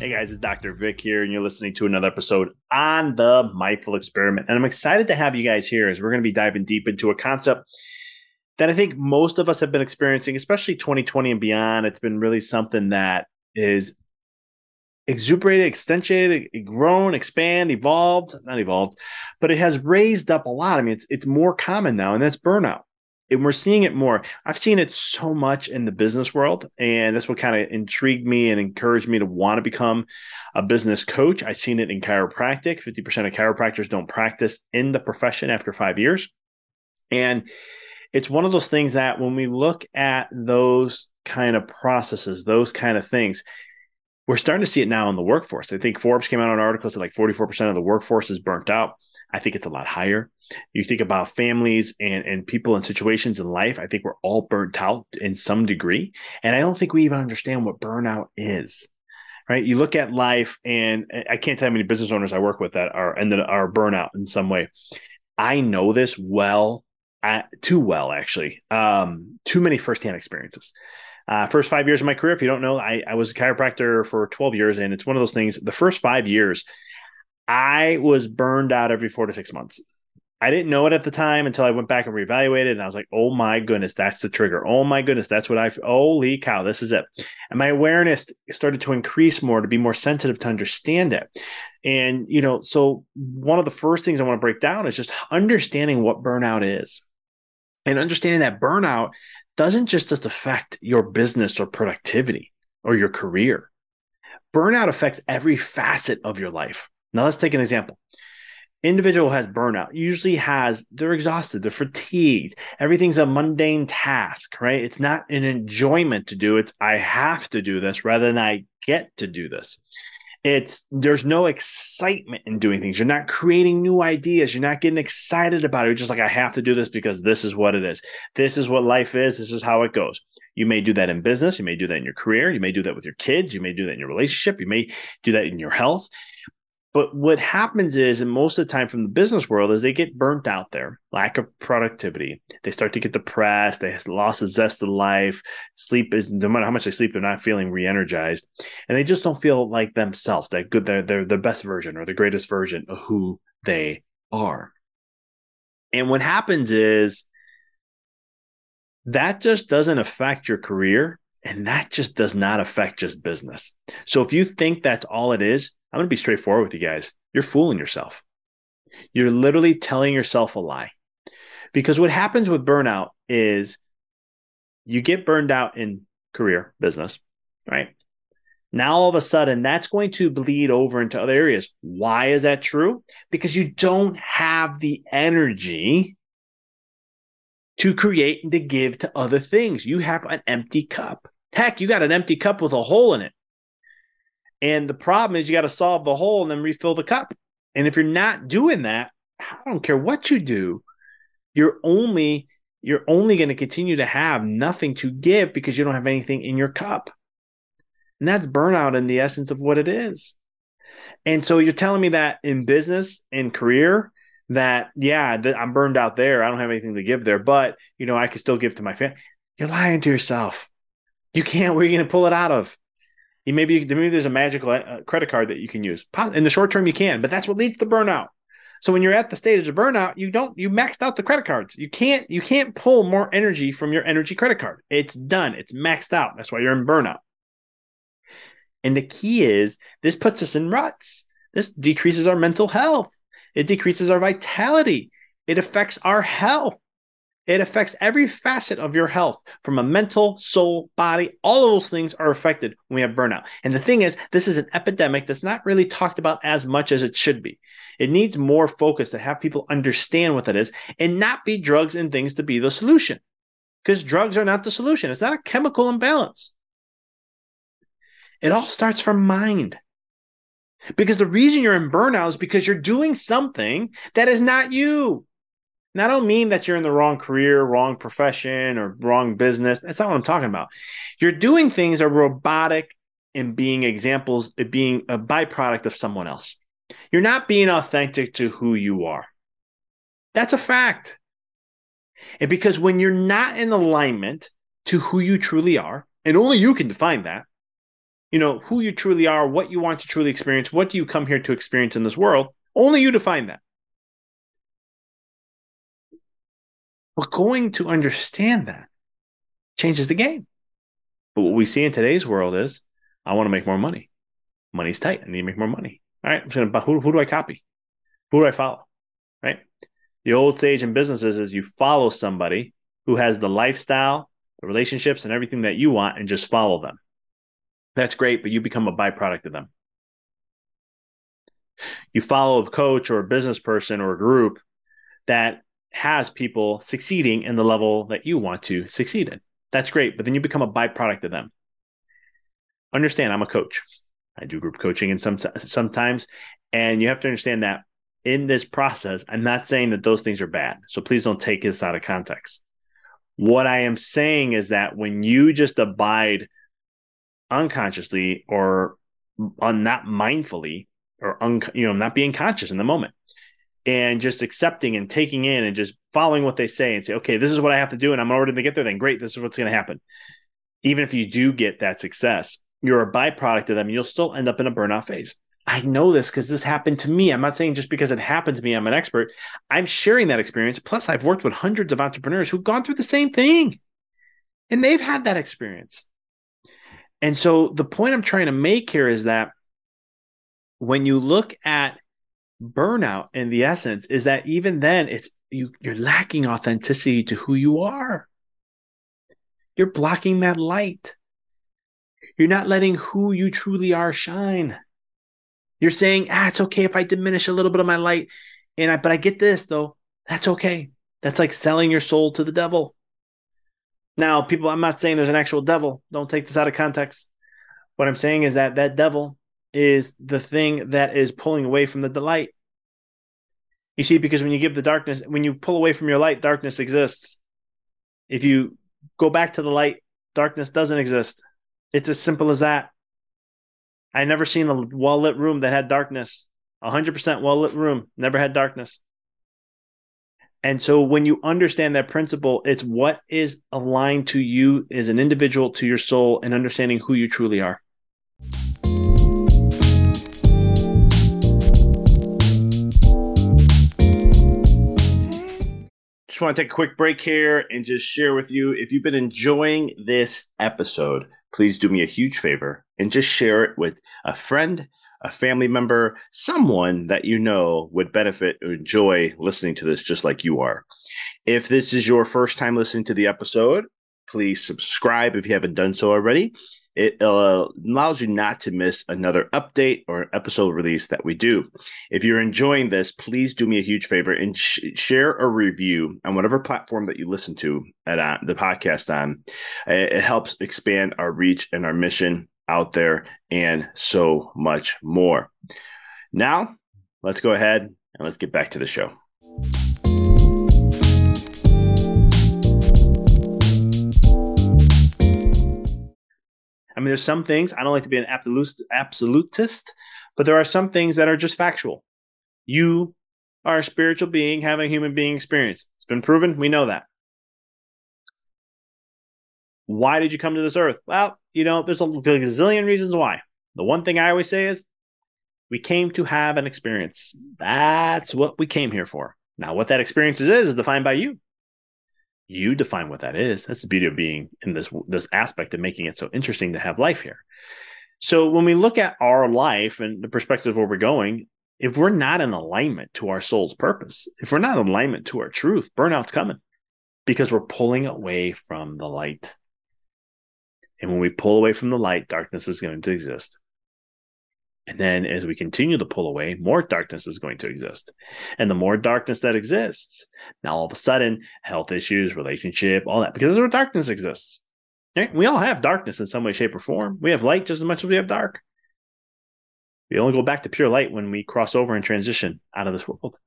Hey guys, it's Dr. Vic here, and you're listening to another episode on the Mindful Experiment. And I'm excited to have you guys here as we're going to be diving deep into a concept that I think most of us have been experiencing, especially 2020 and beyond. It's been really something that is exuberated, extensioned, grown, expand, evolved, not evolved, but it has raised up a lot. I mean, it's it's more common now, and that's burnout and we're seeing it more. I've seen it so much in the business world, and that's what kind of intrigued me and encouraged me to want to become a business coach. I've seen it in chiropractic. 50% of chiropractors don't practice in the profession after five years. And it's one of those things that when we look at those kind of processes, those kind of things, we're starting to see it now in the workforce. I think Forbes came out on articles that like 44% of the workforce is burnt out. I think it's a lot higher. You think about families and, and people and situations in life. I think we're all burnt out in some degree. And I don't think we even understand what burnout is. Right. You look at life and I can't tell how many business owners I work with that are and that are burnout in some way. I know this well, too well, actually. Um, too many firsthand experiences. Uh, first five years of my career, if you don't know, I, I was a chiropractor for 12 years, and it's one of those things. The first five years, I was burned out every four to six months. I didn't know it at the time until I went back and reevaluated, and I was like, "Oh my goodness, that's the trigger! Oh my goodness, that's what I! Holy cow, this is it!" And my awareness started to increase more to be more sensitive to understand it. And you know, so one of the first things I want to break down is just understanding what burnout is, and understanding that burnout doesn't just, just affect your business or productivity or your career. Burnout affects every facet of your life. Now let's take an example. Individual has burnout usually has they're exhausted they're fatigued everything's a mundane task right? It's not an enjoyment to do it's i have to do this rather than i get to do this. It's there's no excitement in doing things you're not creating new ideas you're not getting excited about it you're just like i have to do this because this is what it is. This is what life is this is how it goes. You may do that in business you may do that in your career you may do that with your kids you may do that in your relationship you may do that in your health but what happens is, and most of the time from the business world, is they get burnt out there, lack of productivity. They start to get depressed. They lost the zest of life. Sleep is no matter how much they sleep, they're not feeling re-energized, and they just don't feel like themselves. That good, they're they're the best version or the greatest version of who they are. And what happens is that just doesn't affect your career, and that just does not affect just business. So if you think that's all it is, I'm going to be straightforward with you guys. You're fooling yourself. You're literally telling yourself a lie Because what happens with burnout is you get burned out in career, business, right? Now, all of a sudden, that's going to bleed over into other areas. Why is that true? Because you don't have the energy to create and to give to other things. You have an empty cup. Heck, you got an empty cup with a hole in it. And the problem is you got to solve the hole and then refill the cup. And if you're not doing that, I don't care what you do, you're only you're only going to continue to have nothing to give because you don't have anything in your cup. And that's burnout in the essence of what it is. And so you're telling me that in business and career, that yeah, I'm burned out there. I don't have anything to give there, but you know, I can still give to my family. You're lying to yourself. You can't. Where are you going to pull it out of? You maybe maybe there's a magical uh, credit card that you can use. In the short term, you can, but that's what leads to burnout. So when you're at the stage of burnout, you don't you maxed out the credit cards. You can't you can't pull more energy from your energy credit card. It's done. It's maxed out. That's why you're in burnout. And the key is this puts us in ruts. This decreases our mental health. It decreases our vitality. It affects our health. It affects every facet of your health from a mental, soul, body. All of those things are affected when we have burnout. And the thing is, this is an epidemic that's not really talked about as much as it should be. It needs more focus to have people understand what that is and not be drugs and things to be the solution. Because drugs are not the solution. It's not a chemical imbalance. It all starts from mind. Because the reason you're in burnout is because you're doing something that is not you. And I don't mean that you're in the wrong career, wrong profession, or wrong business. That's not what I'm talking about. You're doing things are robotic and being examples, of being a byproduct of someone else. You're not being authentic to who you are. That's a fact. And because when you're not in alignment to who you truly are, and only you can define that, you know, who you truly are, what you want to truly experience, what do you come here to experience in this world, only you define that. But going to understand that changes the game. But what we see in today's world is I want to make more money. Money's tight. I need to make more money. All right. I'm just gonna who, who do I copy? Who do I follow? Right. The old stage in businesses is you follow somebody who has the lifestyle, the relationships, and everything that you want and just follow them. That's great, but you become a byproduct of them. You follow a coach or a business person or a group that has people succeeding in the level that you want to succeed in. That's great, but then you become a byproduct of them. Understand, I'm a coach. I do group coaching and some sometimes, and you have to understand that in this process, I'm not saying that those things are bad. So please don't take this out of context. What I am saying is that when you just abide unconsciously or not mindfully or un- you know not being conscious in the moment, and just accepting and taking in and just following what they say and say, okay, this is what I have to do, and I'm already going to get there. Then great, this is what's going to happen. Even if you do get that success, you're a byproduct of them. You'll still end up in a burnout phase. I know this because this happened to me. I'm not saying just because it happened to me, I'm an expert. I'm sharing that experience. Plus, I've worked with hundreds of entrepreneurs who've gone through the same thing and they've had that experience. And so, the point I'm trying to make here is that when you look at burnout in the essence is that even then it's you you're lacking authenticity to who you are. You're blocking that light. You're not letting who you truly are shine. You're saying ah it's okay if i diminish a little bit of my light and i but i get this though. That's okay. That's like selling your soul to the devil. Now people i'm not saying there's an actual devil. Don't take this out of context. What i'm saying is that that devil is the thing that is pulling away from the delight. You see, because when you give the darkness, when you pull away from your light, darkness exists. If you go back to the light, darkness doesn't exist. It's as simple as that. I never seen a well lit room that had darkness. 100% well lit room, never had darkness. And so when you understand that principle, it's what is aligned to you as an individual, to your soul, and understanding who you truly are. Just want to take a quick break here and just share with you if you've been enjoying this episode, please do me a huge favor and just share it with a friend, a family member, someone that you know would benefit or enjoy listening to this just like you are. If this is your first time listening to the episode, please subscribe if you haven't done so already. It uh, allows you not to miss another update or episode release that we do. If you're enjoying this, please do me a huge favor and sh- share a review on whatever platform that you listen to at uh, the podcast on. It, it helps expand our reach and our mission out there and so much more. Now, let's go ahead and let's get back to the show. I mean, there's some things I don't like to be an absolutist, but there are some things that are just factual. You are a spiritual being having a human being experience. It's been proven. We know that. Why did you come to this earth? Well, you know, there's a gazillion reasons why. The one thing I always say is we came to have an experience. That's what we came here for. Now, what that experience is, is defined by you you define what that is. That's the beauty of being in this this aspect of making it so interesting to have life here. So when we look at our life and the perspective of where we're going, if we're not in alignment to our soul's purpose, if we're not in alignment to our truth, burnout's coming because we're pulling away from the light. And when we pull away from the light, darkness is going to exist. And then as we continue to pull away, more darkness is going to exist. And the more darkness that exists, now all of a sudden, health issues, relationship, all that, because that's where darkness exists. Right? We all have darkness in some way, shape, or form. We have light just as much as we have dark. We only go back to pure light when we cross over and transition out of this world,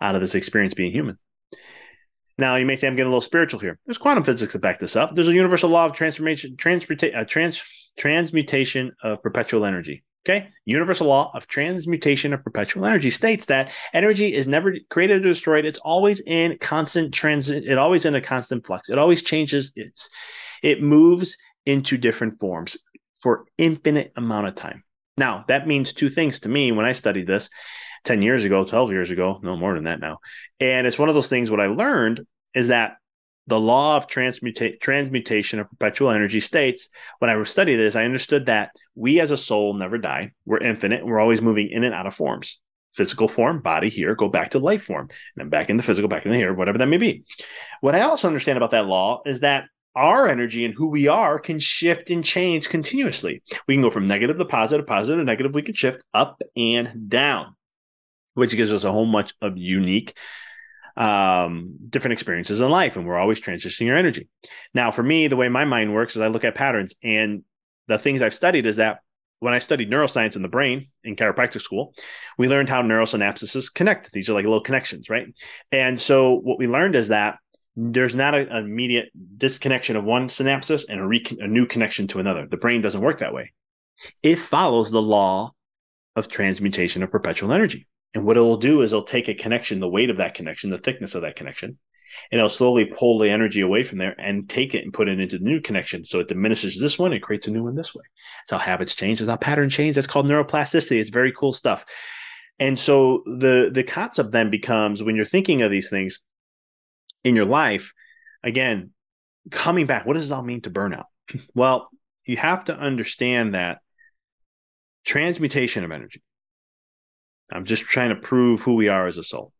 out of this experience being human. Now, you may say I'm getting a little spiritual here. There's quantum physics to back this up. There's a universal law of transformation, transmuta- uh, trans, transmutation of perpetual energy. Okay. Universal law of transmutation of perpetual energy states that energy is never created or destroyed. It's always in constant transit. It always in a constant flux. It always changes. It's, it moves into different forms for infinite amount of time. Now that means two things to me when I studied this 10 years ago, 12 years ago, no more than that now. And it's one of those things what I learned is that the law of transmuta- transmutation of perpetual energy states when I studied this, I understood that we as a soul never die. We're infinite. We're always moving in and out of forms. Physical form, body here, go back to life form, and then back into physical, back into here, whatever that may be. What I also understand about that law is that our energy and who we are can shift and change continuously. We can go from negative to positive, positive to negative. We can shift up and down, which gives us a whole bunch of unique um, different experiences in life, and we're always transitioning your energy. Now, for me, the way my mind works is I look at patterns, and the things I've studied is that when I studied neuroscience in the brain in chiropractic school, we learned how neural synapses connect. These are like little connections, right? And so what we learned is that there's not an immediate disconnection of one synapses and a, a new connection to another. The brain doesn't work that way. It follows the law of transmutation of perpetual energy. And what it'll do is it'll take a connection, the weight of that connection, the thickness of that connection, and it'll slowly pull the energy away from there and take it and put it into the new connection. So it diminishes this one and creates a new one this way. That's how habits change. That's how pattern change. That's called neuroplasticity. It's very cool stuff. And so the the concept then becomes when you're thinking of these things in your life, again, coming back, what does it all mean to burnout? Well, you have to understand that transmutation of energy I'm just trying to prove who we are as a soul.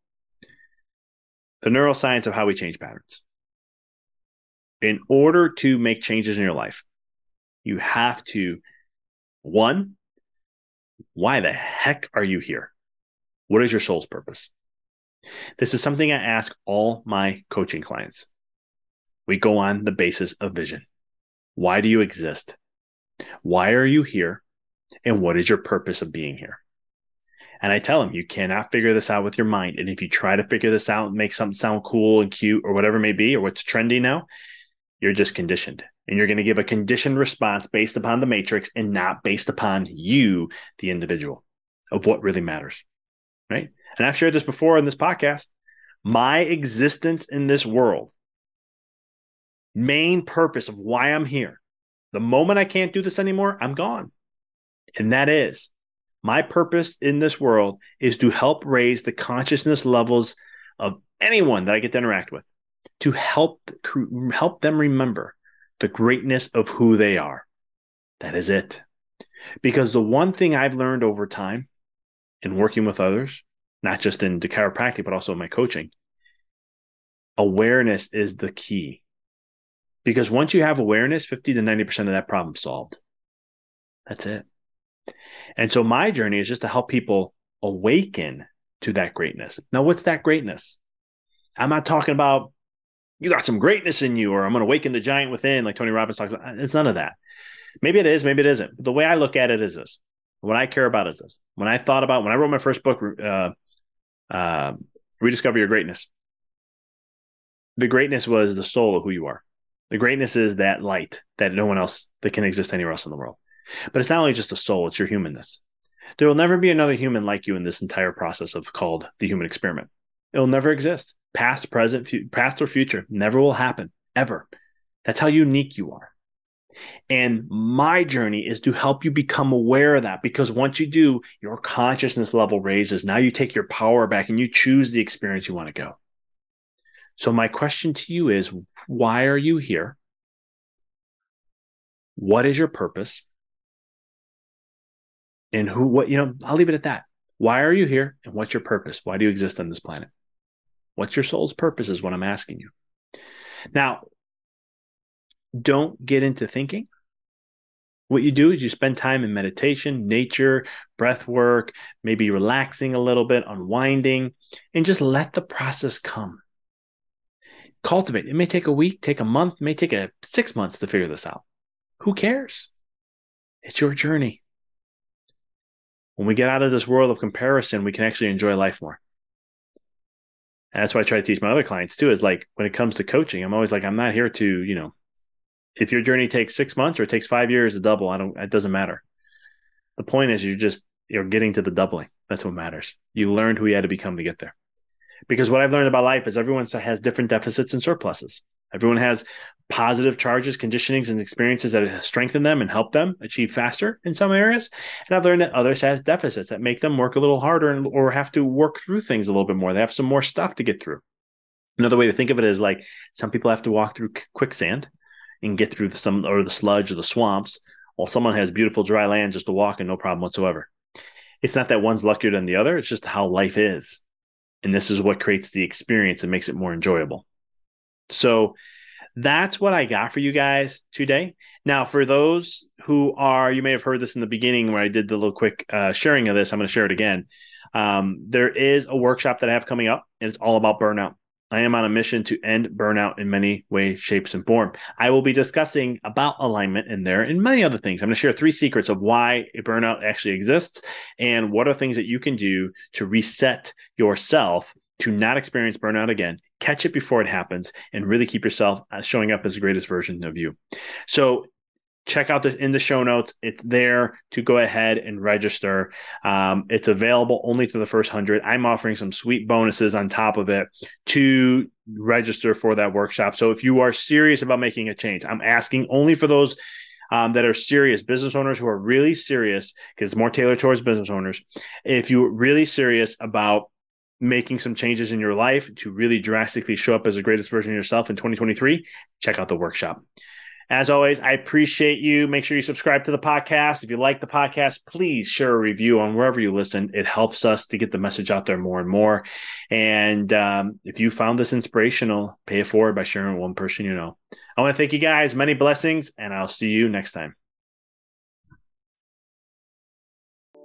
The neuroscience of how we change patterns. In order to make changes in your life, you have to, one, why the heck are you here? What is your soul's purpose? This is something I ask all my coaching clients. We go on the basis of vision. Why do you exist? Why are you here? And what is your purpose of being here? And I tell him, you cannot figure this out with your mind. And if you try to figure this out and make something sound cool and cute or whatever it may be, or what's trendy now, you're just conditioned. And you're going to give a conditioned response based upon the matrix and not based upon you, the individual, of what really matters. Right. And I've shared this before in this podcast. My existence in this world, main purpose of why I'm here, the moment I can't do this anymore, I'm gone. And that is my purpose in this world is to help raise the consciousness levels of anyone that I get to interact with, to help help them remember the greatness of who they are. That is it. Because the one thing I've learned over time in working with others, not just in the chiropractic, but also in my coaching, awareness is the key. Because once you have awareness, 50 to 90% of that problem solved. That's it. And so my journey is just to help people awaken to that greatness. Now, what's that greatness? I'm not talking about you got some greatness in you, or I'm going to awaken the giant within, like Tony Robbins talks about. It's none of that. Maybe it is, maybe it isn't. But the way I look at it is this: what I care about is this. When I thought about when I wrote my first book, uh, uh, "Rediscover Your Greatness," the greatness was the soul of who you are. The greatness is that light that no one else that can exist anywhere else in the world. But it's not only just the soul; it's your humanness. There will never be another human like you in this entire process of called the human experiment. It will never exist. Past, present, fu- past or future never will happen ever. That's how unique you are. And my journey is to help you become aware of that because once you do, your consciousness level raises. Now you take your power back and you choose the experience you want to go. So, my question to you is why are you here? What is your purpose? And who, what, you know, I'll leave it at that. Why are you here? And what's your purpose? Why do you exist on this planet? What's your soul's purpose is what I'm asking you. Now, don't get into thinking. What you do is you spend time in meditation, nature, breath work, maybe relaxing a little bit, unwinding, and just let the process come. Cultivate. It may take a week, take a month, may take a six months to figure this out. Who cares? It's your journey. When we get out of this world of comparison, we can actually enjoy life more. And that's why I try to teach my other clients too, is like when it comes to coaching, I'm always like, I'm not here to, you know, if your journey takes six months or it takes five years to double, I don't, it doesn't matter. The point is you're just, you're getting to the doubling. That's what matters. You learned who you had to become to get there. Because what I've learned about life is everyone has different deficits and surpluses. Everyone has positive charges, conditionings, and experiences that strengthen them and help them achieve faster in some areas. And I've learned that others have deficits that make them work a little harder and, or have to work through things a little bit more. They have some more stuff to get through. Another way to think of it is like some people have to walk through quicksand and get through some or the sludge or the swamps, while someone has beautiful dry land just to walk and no problem whatsoever. It's not that one's luckier than the other, it's just how life is. And this is what creates the experience and makes it more enjoyable. So that's what I got for you guys today. Now, for those who are, you may have heard this in the beginning where I did the little quick uh, sharing of this. I'm going to share it again. Um, there is a workshop that I have coming up, and it's all about burnout. I am on a mission to end burnout in many ways, shapes, and form. I will be discussing about alignment in there and many other things. I'm going to share three secrets of why burnout actually exists and what are things that you can do to reset yourself to not experience burnout again, catch it before it happens, and really keep yourself uh, showing up as the greatest version of you. So check out the in the show notes. It's there to go ahead and register. Um, it's available only to the first hundred. I'm offering some sweet bonuses on top of it to register for that workshop. So if you are serious about making a change, I'm asking only for those um, that are serious business owners who are really serious because it's more tailored towards business owners. If you're really serious about making some changes in your life to really drastically show up as the greatest version of yourself in 2023, check out the workshop. As always, I appreciate you. Make sure you subscribe to the podcast. If you like the podcast, please share a review on wherever you listen. It helps us to get the message out there more and more. And um, if you found this inspirational, pay it forward by sharing with one person you know. I want to thank you guys. Many blessings, and I'll see you next time.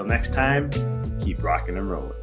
Until next time, keep rocking and rolling.